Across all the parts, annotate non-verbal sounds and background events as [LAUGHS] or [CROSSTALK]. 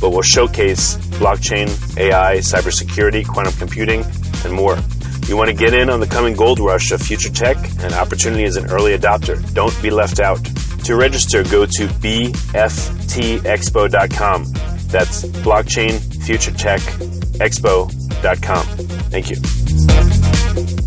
but will showcase blockchain, AI, cybersecurity, quantum computing, and more. You want to get in on the coming gold rush of future tech and opportunity as an early adopter. Don't be left out. To register, go to bftexpo.com. That's blockchain future tech expo.com. Thank you.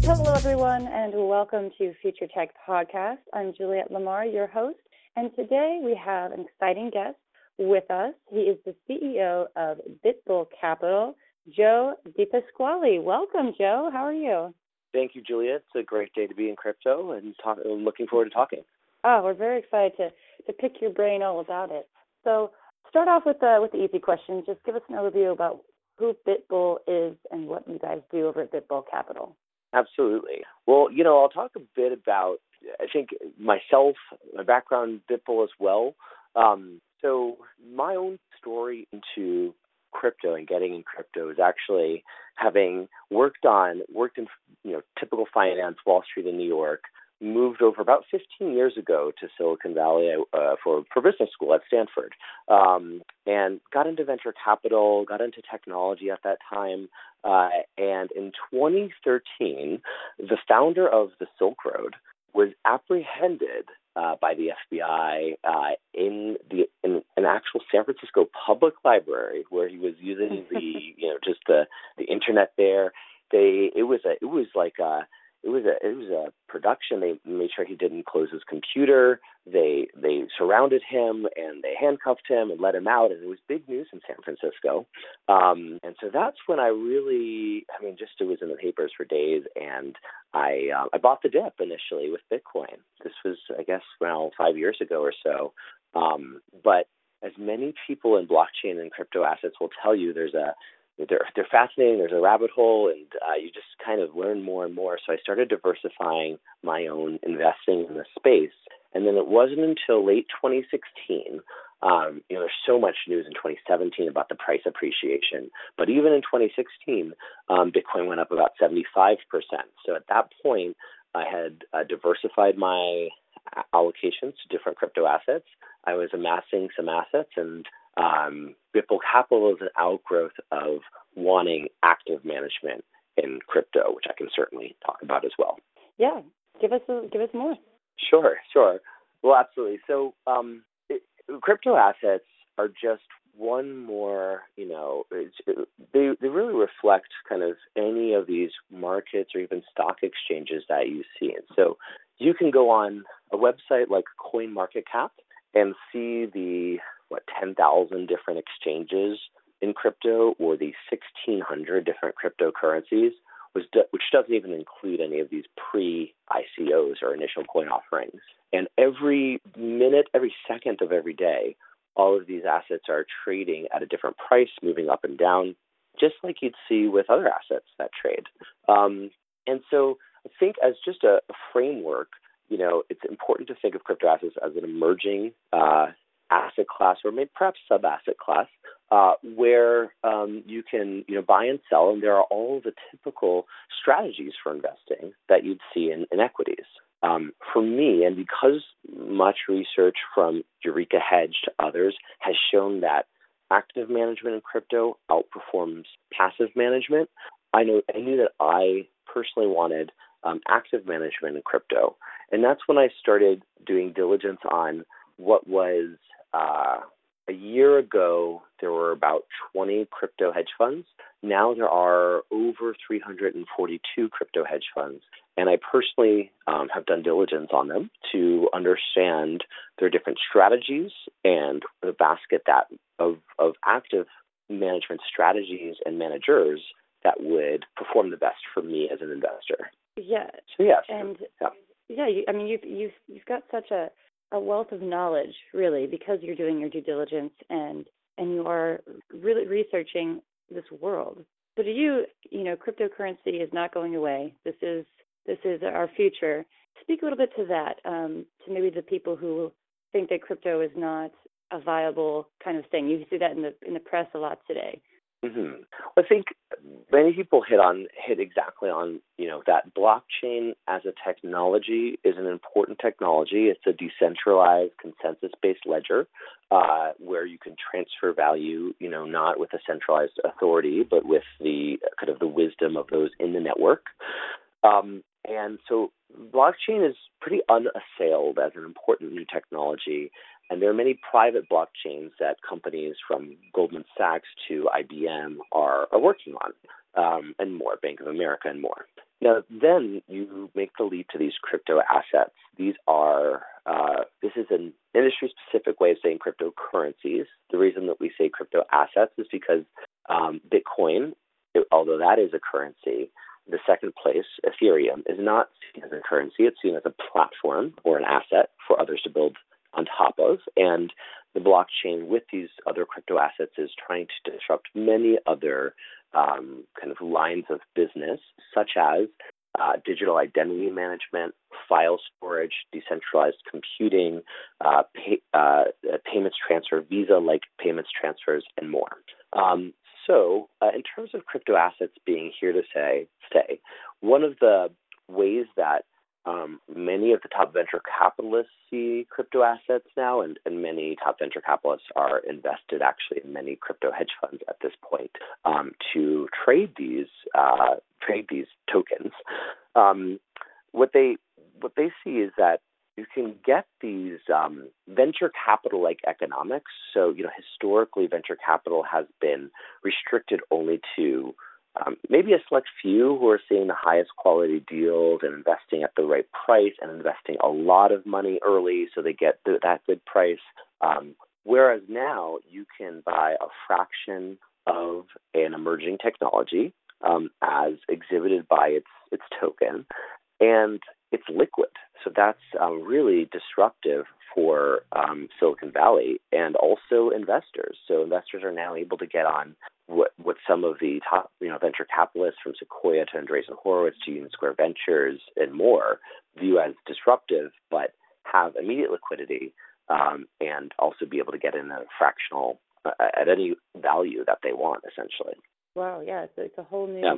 Hello, everyone, and welcome to Future Tech Podcast. I'm Juliette Lamar, your host, and today we have an exciting guest with us. He is the CEO of BitBull Capital, Joe DePasquale. Welcome, Joe. How are you? Thank you, Julia. It's a great day to be in crypto, and talk, looking forward to talking. Oh, we're very excited to to pick your brain all about it. So, start off with the with the easy question. Just give us an overview about who BitBull is and what you guys do over at BitBull Capital. Absolutely. Well, you know, I'll talk a bit about I think myself, my background, BitBull as well. Um, so my own story into crypto and getting in crypto is actually having worked on worked in you know typical finance, Wall Street in New York, moved over about 15 years ago to Silicon Valley uh, for for business school at Stanford, um, and got into venture capital, got into technology at that time, uh, and in 2013, the founder of the Silk Road was apprehended uh, by the FBI uh, in the in an actual San Francisco public library where he was using the [LAUGHS] you know just the the internet there. They it was a it was like a it was a it was a production. They made sure he didn't close his computer. They they surrounded him and they handcuffed him and let him out, and it was big news in San Francisco. Um, and so that's when I really, I mean, just it was in the papers for days, and I uh, I bought the dip initially with Bitcoin. This was I guess around five years ago or so. Um, but as many people in blockchain and crypto assets will tell you, there's a they're they're fascinating. There's a rabbit hole, and uh, you just kind of learn more and more. So I started diversifying my own investing in the space, and then it wasn't until late 2016. Um, you know, there's so much news in 2017 about the price appreciation, but even in 2016, um, Bitcoin went up about 75 percent. So at that point, I had uh, diversified my allocations to different crypto assets. I was amassing some assets and um, Capital is an outgrowth of wanting active management in crypto, which I can certainly talk about as well. Yeah, give us a, give us more. Sure, sure. Well, absolutely. So, um, it, crypto assets are just one more, you know, it, they they really reflect kind of any of these markets or even stock exchanges that you see. And so, you can go on a website like CoinMarketCap and see the what 10,000 different exchanges in crypto or the 1,600 different cryptocurrencies, which doesn't even include any of these pre ICOs or initial coin offerings. And every minute, every second of every day, all of these assets are trading at a different price, moving up and down, just like you'd see with other assets that trade. Um, and so I think as just a, a, framework, you know, it's important to think of crypto assets as an emerging uh, asset class or maybe perhaps sub asset class uh, where um, you can you know buy and sell, and there are all the typical strategies for investing that you'd see in, in equities. Um, for me, and because much research from Eurekahedge to others has shown that active management in crypto outperforms passive management, I know I knew that I personally wanted um, active management in crypto, and that's when I started doing diligence on what was uh, a year ago, there were about 20 crypto hedge funds. Now there are over 342 crypto hedge funds. And I personally um, have done diligence on them to understand their different strategies and the basket that of, of active management strategies and managers that would perform the best for me as an investor. Yeah. So yes. And yeah, yeah you, I mean you've you've you've got such a a wealth of knowledge, really, because you're doing your due diligence and and you are really researching this world. So to you, you know, cryptocurrency is not going away. This is this is our future. Speak a little bit to that, um, to maybe the people who think that crypto is not a viable kind of thing. You see that in the in the press a lot today. Mm-hmm. I think many people hit on hit exactly on you know that blockchain as a technology is an important technology. It's a decentralized, consensus-based ledger uh, where you can transfer value, you know, not with a centralized authority, but with the kind of the wisdom of those in the network. Um, and so blockchain is pretty unassailed as an important new technology and there are many private blockchains that companies from Goldman Sachs to IBM are, are working on, um, and more, Bank of America and more. Now, then you make the leap to these crypto assets. These are, uh, this is an industry specific way of saying cryptocurrencies. The reason that we say crypto assets is because um, Bitcoin, although that is a currency, the second place, Ethereum, is not seen as a currency. It's seen as a platform or an asset for others to build on top of. And the blockchain with these other crypto assets is trying to disrupt many other um, kind of lines of business, such as uh, digital identity management, file storage, decentralized computing, uh, pay, uh, payments transfer, Visa like payments transfers, and more. Um, so, uh, in terms of crypto assets being here to say, stay, one of the ways that um, many of the top venture capitalists see crypto assets now, and, and many top venture capitalists are invested actually in many crypto hedge funds at this point um, to trade these uh, trade these tokens. Um, what they what they see is that you can get these um, venture capital like economics. So, you know, historically, venture capital has been restricted only to um, maybe a select few who are seeing the highest quality deals and investing at the right price and investing a lot of money early so they get the, that good price. Um, whereas now you can buy a fraction of an emerging technology um, as exhibited by its its token, and it's liquid. So that's um, really disruptive for um, Silicon Valley and also investors. So investors are now able to get on what what some of the top you know venture capitalists from Sequoia to Andreessen Horowitz to Union Square Ventures and more view as disruptive, but have immediate liquidity um, and also be able to get in a fractional uh, at any value that they want, essentially. Wow, yeah, it's, it's a whole new yeah.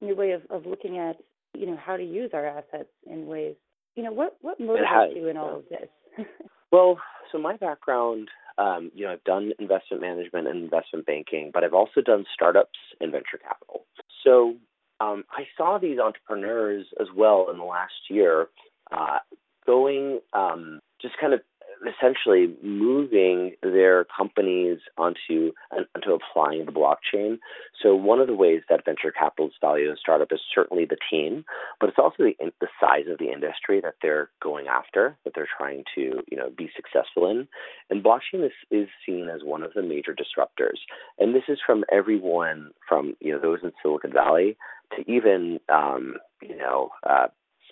new way of, of looking at you know how to use our assets in ways. You know what what motivates you in all of this? [LAUGHS] well, so my background um, you know, I've done investment management and investment banking, but I've also done startups and venture capital. So um, I saw these entrepreneurs as well in the last year uh, going um, just kind of essentially moving their companies onto onto applying the blockchain. So one of the ways that venture capitalists value a startup is certainly the team, but it's also the the size of the industry that they're going after, that they're trying to you know be successful in. And blockchain is, is seen as one of the major disruptors. And this is from everyone from you know those in Silicon Valley to even um, you know uh,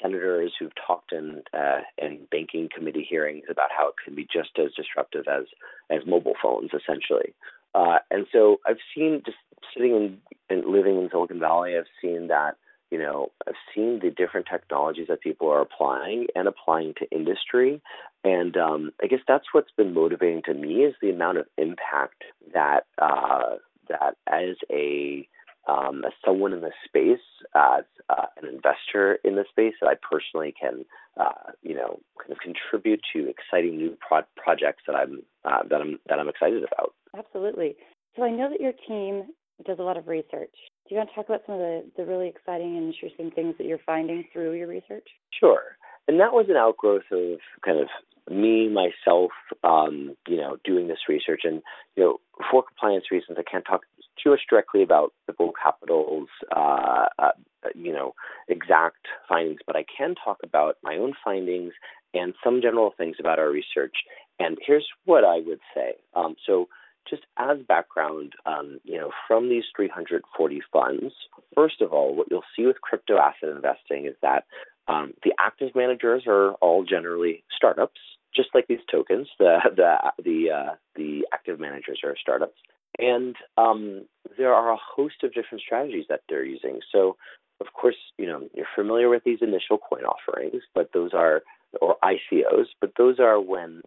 senators who've talked in uh, in banking committee hearings about how it can be just as disruptive as as mobile phones, essentially. Uh, and so I've seen just sitting in and living in Silicon Valley, I've seen that you know I've seen the different technologies that people are applying and applying to industry, and um, I guess that's what's been motivating to me is the amount of impact that uh, that as a um, as someone in the space, as uh, an investor in the space, that I personally can, uh, you know, kind of contribute to exciting new pro- projects that I'm uh, that I'm that I'm excited about. Absolutely. So I know that your team does a lot of research. Do you want to talk about some of the, the really exciting and interesting things that you're finding through your research? Sure. And that was an outgrowth of kind of me myself, um, you know, doing this research. And you know, for compliance reasons, I can't talk too much directly about BitBull Capital's, uh, uh, you know, exact findings, but I can talk about my own findings and some general things about our research. And here's what I would say. Um, so, just as background, um, you know, from these 340 funds, first of all, what you'll see with crypto asset investing is that um, the active managers are all generally startups, just like these tokens. The the the uh, the active managers are startups. And um, there are a host of different strategies that they're using. So, of course, you know you're familiar with these initial coin offerings, but those are or ICOs, but those are when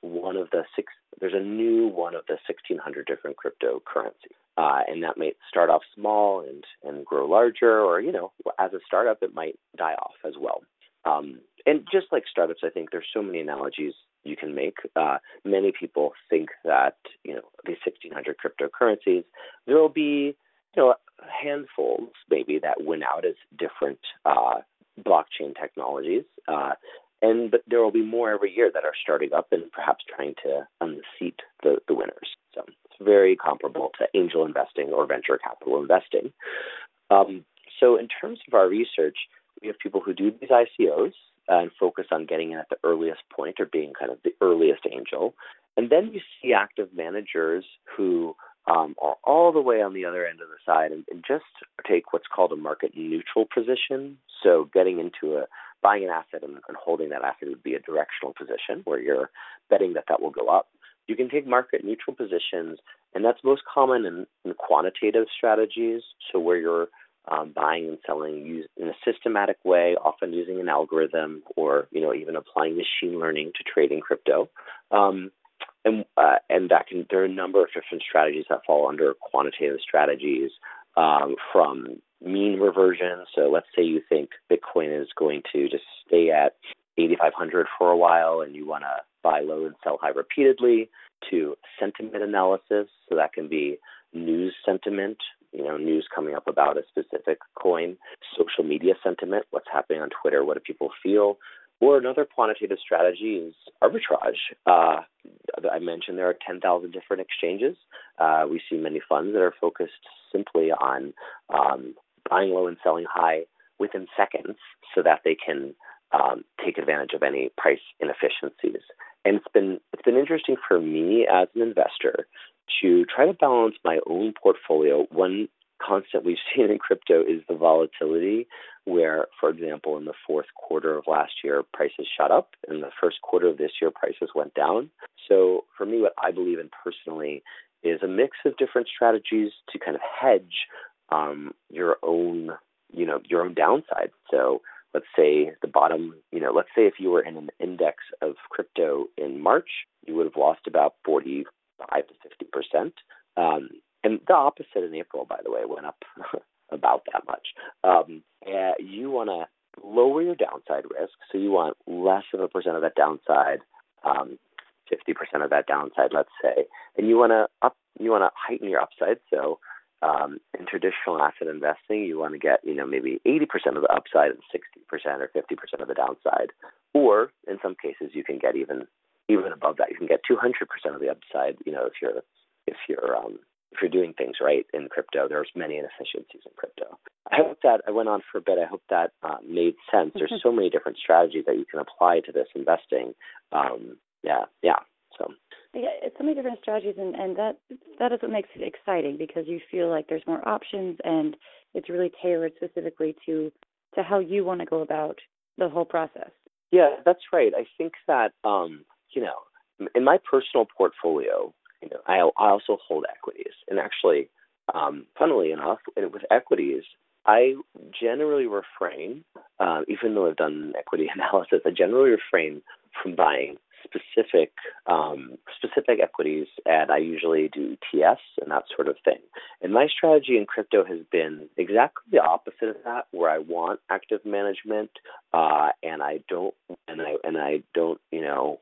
one of the six there's a new one of the 1600 different cryptocurrencies, uh, and that may start off small and and grow larger, or you know as a startup it might die off as well. Um, and just like startups, I think there's so many analogies you can make. Uh, many people think that you know these 1600 cryptocurrencies, there will be you know handfuls maybe that win out as different uh, blockchain technologies, uh, and but there will be more every year that are starting up and perhaps trying to unseat the, the winners. So it's very comparable to angel investing or venture capital investing. Um, so in terms of our research, we have people who do these ICOs and focus on getting in at the earliest point or being kind of the earliest angel. And then you see active managers who um, are all the way on the other end of the side and, and just take what's called a market neutral position. So getting into a buying an asset and, and holding that asset would be a directional position where you're betting that that will go up. You can take market neutral positions, and that's most common in, in quantitative strategies. So where you're um, buying and selling in a systematic way, often using an algorithm or you know even applying machine learning to trading crypto. Um, and uh, and that can there are a number of different strategies that fall under quantitative strategies um, from mean reversion. So let's say you think Bitcoin is going to just stay at 8,500 for a while, and you want to buy low and sell high repeatedly. To sentiment analysis, so that can be news sentiment you know, news coming up about a specific coin, social media sentiment, what's happening on Twitter, what do people feel, or another quantitative strategy is arbitrage. Uh, I mentioned there are 10,000 different exchanges. Uh, we see many funds that are focused simply on um, buying low and selling high within seconds so that they can um, take advantage of any price inefficiencies. And it's been it's been interesting for me as an investor to try to balance my own portfolio. One constant we've [LAUGHS] seen in crypto is the volatility, where, for example, in the fourth quarter of last year, prices shot up. In the first quarter of this year, prices went down. So, for me, what I believe in personally is a mix of different strategies to kind of hedge um, your own, you know, your own downside. So, let's say the bottom, you know, let's say if you were in an index of crypto in March, you would have lost about 40 five to fifty percent. Um, and the opposite in April, by the way, went up [LAUGHS] about that much. Um, you want to lower your downside risk, so you want less of a percent of that downside, um, fifty percent of that downside, let's say, and you want to up, you want to heighten your upside. So um, in traditional asset investing, you want to get you know maybe 80% of the upside and 60% or 50% of the downside, or in some cases you can get even even above that, you can get 200% of the upside. You know, if you're if you're um, if you're doing things right in crypto, there's many inefficiencies in crypto. I hope that I went on for a bit. I hope that uh, made sense. There's so many different strategies that you can apply to this investing. Um, yeah, yeah. So yeah, it's so many different strategies, and and that that is what makes it exciting because you feel like there's more options, and it's really tailored specifically to to how you want to go about the whole process. Yeah, that's right. I think that um, you know, in my personal portfolio, you know, I, I also hold equities, and actually, um, funnily enough, with equities, I generally refrain, uh, even though I've done [LAUGHS] equity analysis, I generally refrain from buying specific um, specific equities, and I usually do ETFs and that sort of thing. And my strategy in crypto has been exactly the opposite of that, where I want active management, uh, and I don't, and I and I don't, you know,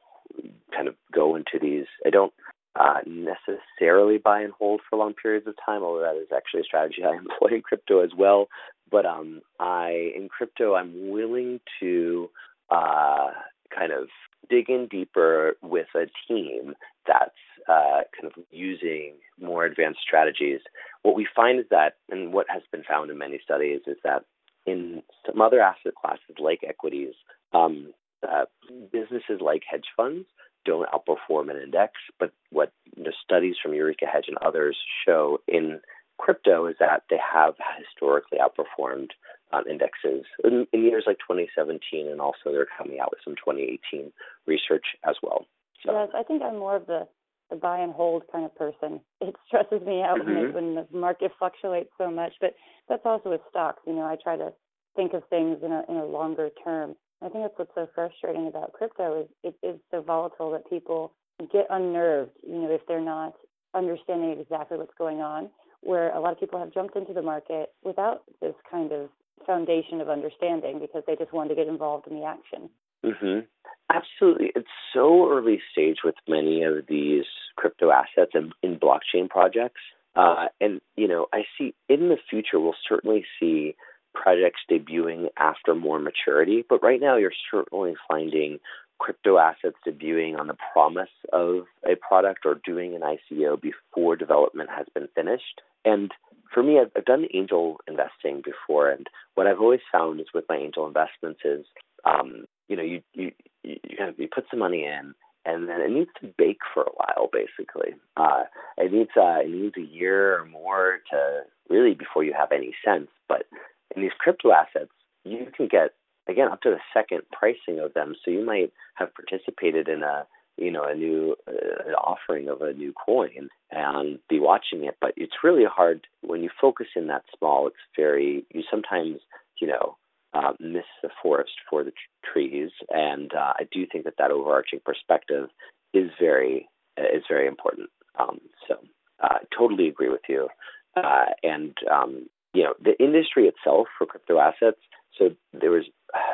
kind of go into these. I don't uh, necessarily buy and hold for long periods of time, although that is actually a strategy [LAUGHS] I employ in crypto as well. But um, I in crypto, I'm willing to uh, kind of dig in deeper with a team that's uh, kind of using more advanced strategies. What we find is that, and what has been found in many studies, is that in some other asset classes like equities, um, uh, businesses like hedge funds don't outperform an index. But what the studies from Eurekahedge and others show in crypto is that they have historically outperformed um, indexes in, in, years like 2017, and also they're coming out with some 2018 research as well. So. Yes, I think I'm more of the, the buy and hold kind of person. It stresses me out mm-hmm. when, the, when the market fluctuates so much, but that's also with stocks. You know, I try to think of things in a in a longer term. I think that's what's so frustrating about crypto is it is so volatile that people get unnerved, you know, if they're not understanding exactly what's going on. Where a lot of people have jumped into the market without this kind of foundation of understanding because they just wanted to get involved in the action. Mhm. Absolutely. It's so early stage with many of these crypto assets and in blockchain projects. Uh, and you know, I see in the future we'll certainly see projects debuting after more maturity. But right now, you're certainly finding crypto assets debuting on the promise of a product or doing an ICO before development has been finished. And for me, I've, I've done angel investing before, and what I've always found is with my angel investments is, um, you know, you you you kind of you put some money in, and then it needs to bake for a while. Basically, uh, it needs uh, it needs a year or more to really before you have any sense. But in these crypto assets, you can get again up to the second pricing of them. So you might have participated in a you know a new uh, offering of a new coin and be watching it, but it's really hard when you focus in that small. It's very you sometimes you know uh, miss the forest for the trees, and uh, I do think that that overarching perspective is very is very important. Um, so I uh, totally agree with you. Uh, and um, you know, the industry itself for crypto assets. So there was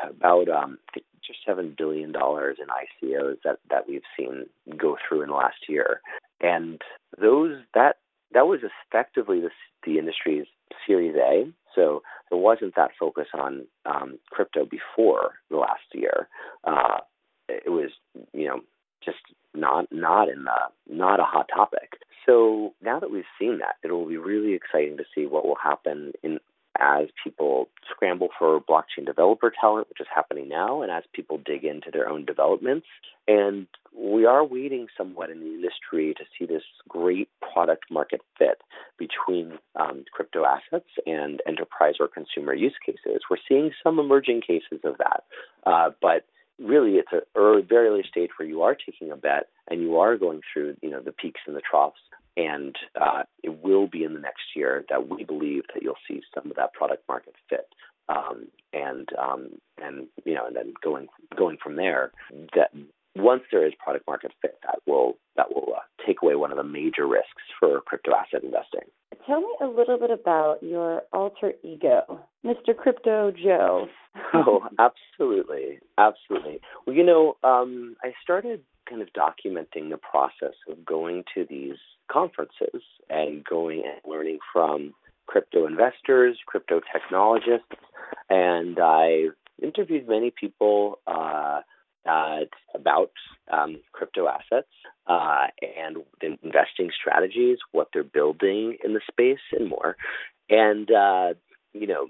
about um, just seven billion dollars in ICOs that that we've seen go through in the last year, and those that that was effectively the, the industry's Series A. So there wasn't that focus on um, crypto before the last year. Uh, it was, you know, just not not in the not a hot topic. So now that we've seen that, it will be really exciting to see what will happen in as people scramble for blockchain developer talent, which is happening now, and as people dig into their own developments. And we are waiting somewhat in the industry to see this great product market fit between um, crypto assets and enterprise or consumer use cases. We're seeing some emerging cases of that, uh, but really it's a early, very early stage where you are taking a bet and you are going through you know the peaks and the troughs. And uh, it will be in the next year that we believe that you'll see some of that product market fit. Um, and um, and you know and then going going from there that once there is product market fit that will that will uh, take away one of the major risks for crypto asset investing tell me a little bit about your alter ego mr crypto joe. [LAUGHS] Oh absolutely absolutely. Well you know um, i started kind of documenting the process of going to these conferences and going and learning from crypto investors, crypto technologists, and I interviewed many people uh, uh, it's about um, crypto assets uh, and investing strategies, what they're building in the space, and more. And uh, you know,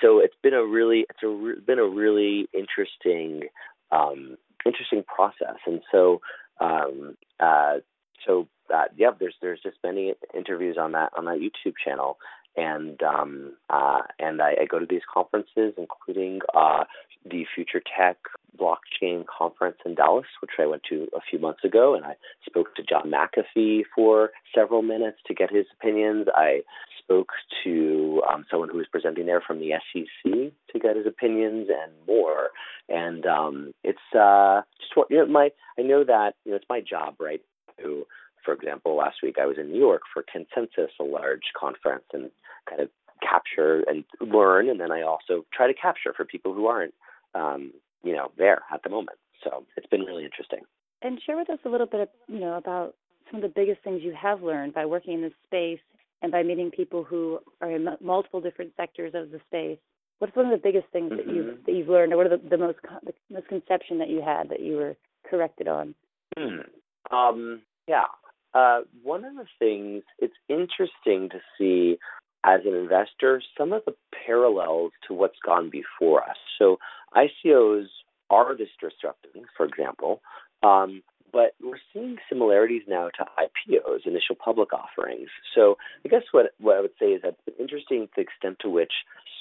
so it's been a really it's a re- been a really interesting um, interesting process. And so um, uh, so uh, yeah, there's there's just many interviews on that on that YouTube channel, and um, uh, and I, I, go to these conferences, including uh, the Future Tech Blockchain Conference in Dallas, which I went to a few months ago, and I spoke to John McAfee for several minutes to get his opinions. I spoke to um, someone who was presenting there from the SEC to get his opinions and more. And um, it's uh, just what you know. My I know that you know it's my job, right? To for example, last week I was in New York for Consensus, a large conference, and kind of capture and learn, and then I also try to capture for people who aren't, um, you know, there at the moment. So it's been really interesting. And share with us a little bit, of, you know, about some of the biggest things you have learned by working in this space and by meeting people who are in multiple different sectors of the space. What's one of the biggest things mm-hmm. that you've that you've learned, or what are the, the most the misconception that you had that you were corrected on? Hmm. Um, yeah, uh, one of the things it's interesting to see as an investor some of the parallels to what's gone before us. So ICOs are this disruptive, for example, um, but we're seeing similarities now to IPOs, initial public offerings. So I guess what what I would say is that it's interesting the extent to which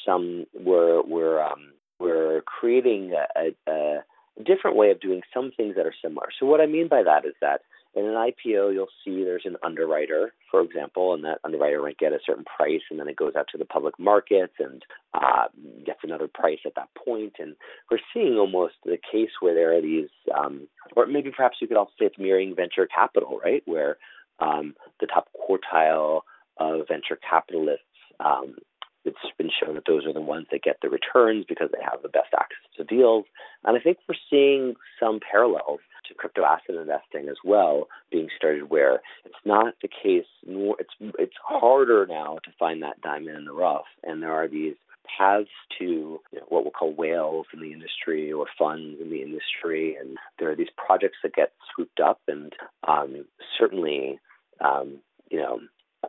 some were were um, were creating a, a, a different way of doing some things that are similar. So what I mean by that is that in an IPO, you'll see there's an underwriter, for example, and that underwriter might get a certain price, and then it goes out to the public markets and uh, gets another price at that point. And we're seeing almost the case where there are these, um, or maybe perhaps you could also say it's mirroring venture capital, right? Where um, the top quartile of venture capitalists um, it's been shown that those are the ones that get the returns because they have the best access to deals. And I think we're seeing some parallels to crypto asset investing as well being started where it's not the case more it's it's harder now to find that diamond in the rough. And there are these paths to you know, what we'll call whales in the industry or funds in the industry. And there are these projects that get swooped up. And um, certainly um, you know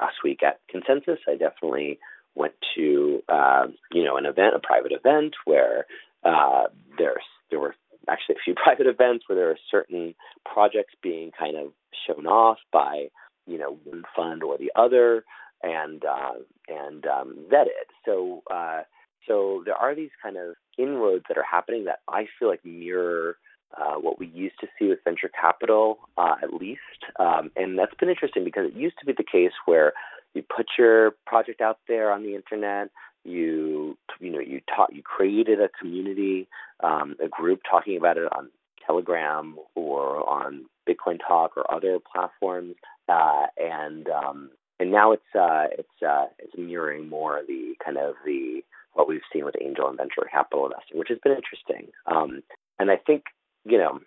last week at consensus i definitely went to uh, you know an event a private event where uh, there's there were actually a few [LAUGHS] private events where there are certain projects being kind of shown off by you know one fund or the other and uh, and um, vetted. So uh, so there are these kind of inroads that are happening that I feel like mirror uh, what we used to see with venture capital, uh, at least. Um, and that's been interesting because it used to be the case where you put your project out there on the internet, you you know you taught you created a community, um, a group talking about it on Telegram or on Bitcoin Talk or other platforms, uh, and um, and now it's uh, it's uh, it's mirroring more the kind of the what we've seen with angel and venture capital investing, which has been interesting. Um, and I think you know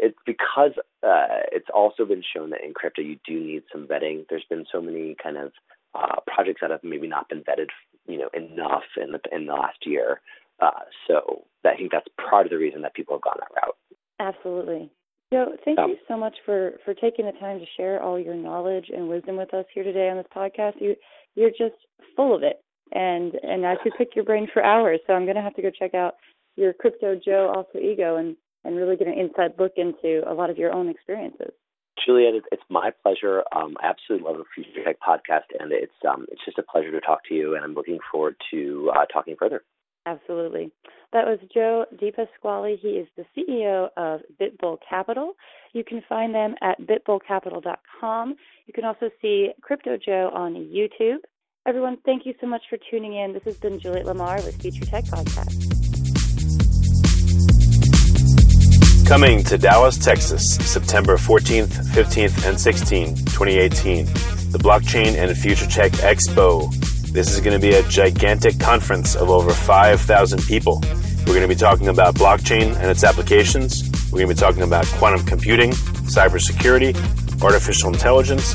it's because uh, it's also been shown that in crypto you do need some vetting. There's been so many kind of uh, projects that have maybe not been vetted, you know, enough in the in the last year. Uh, so I think that's part of the reason that people have gone that route. Absolutely. Joe, thank um, you so much for for taking the time to share all your knowledge and wisdom with us here today on this podcast. You you're just full of it, and and I could pick your brain for hours. So I'm going to have to go check out your Crypto Joe Alter Ego and and really get an inside look into a lot of your own experiences. Juliet, it's my pleasure. Um, I absolutely love the Future Tech podcast, and it's um, it's just a pleasure to talk to you. And I'm looking forward to uh, talking further. Absolutely. That was Joe DePasquale. He is the CEO of BitBull Capital. You can find them at bitbullcapital.com. You can also see Crypto Joe on YouTube. Everyone, thank you so much for tuning in. This has been Juliet Lamar with Future Tech Podcast. Coming to Dallas, Texas, September 14th, 15th, and 16th, 2018. The Blockchain and Future Tech Expo. This is going to be a gigantic conference of over 5,000 people. We're going to be talking about blockchain and its applications. We're going to be talking about quantum computing, cybersecurity, artificial intelligence,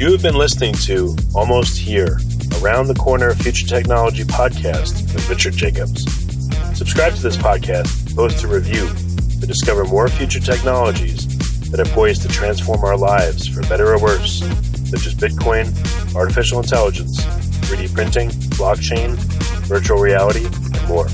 You have been listening to Almost Here Around the Corner Future Technology podcast with Richard Jacobs. Subscribe to this podcast, post a review to discover more future technologies that are poised to transform our lives for better or worse, such as Bitcoin, artificial intelligence, 3D printing, blockchain, virtual reality, and more.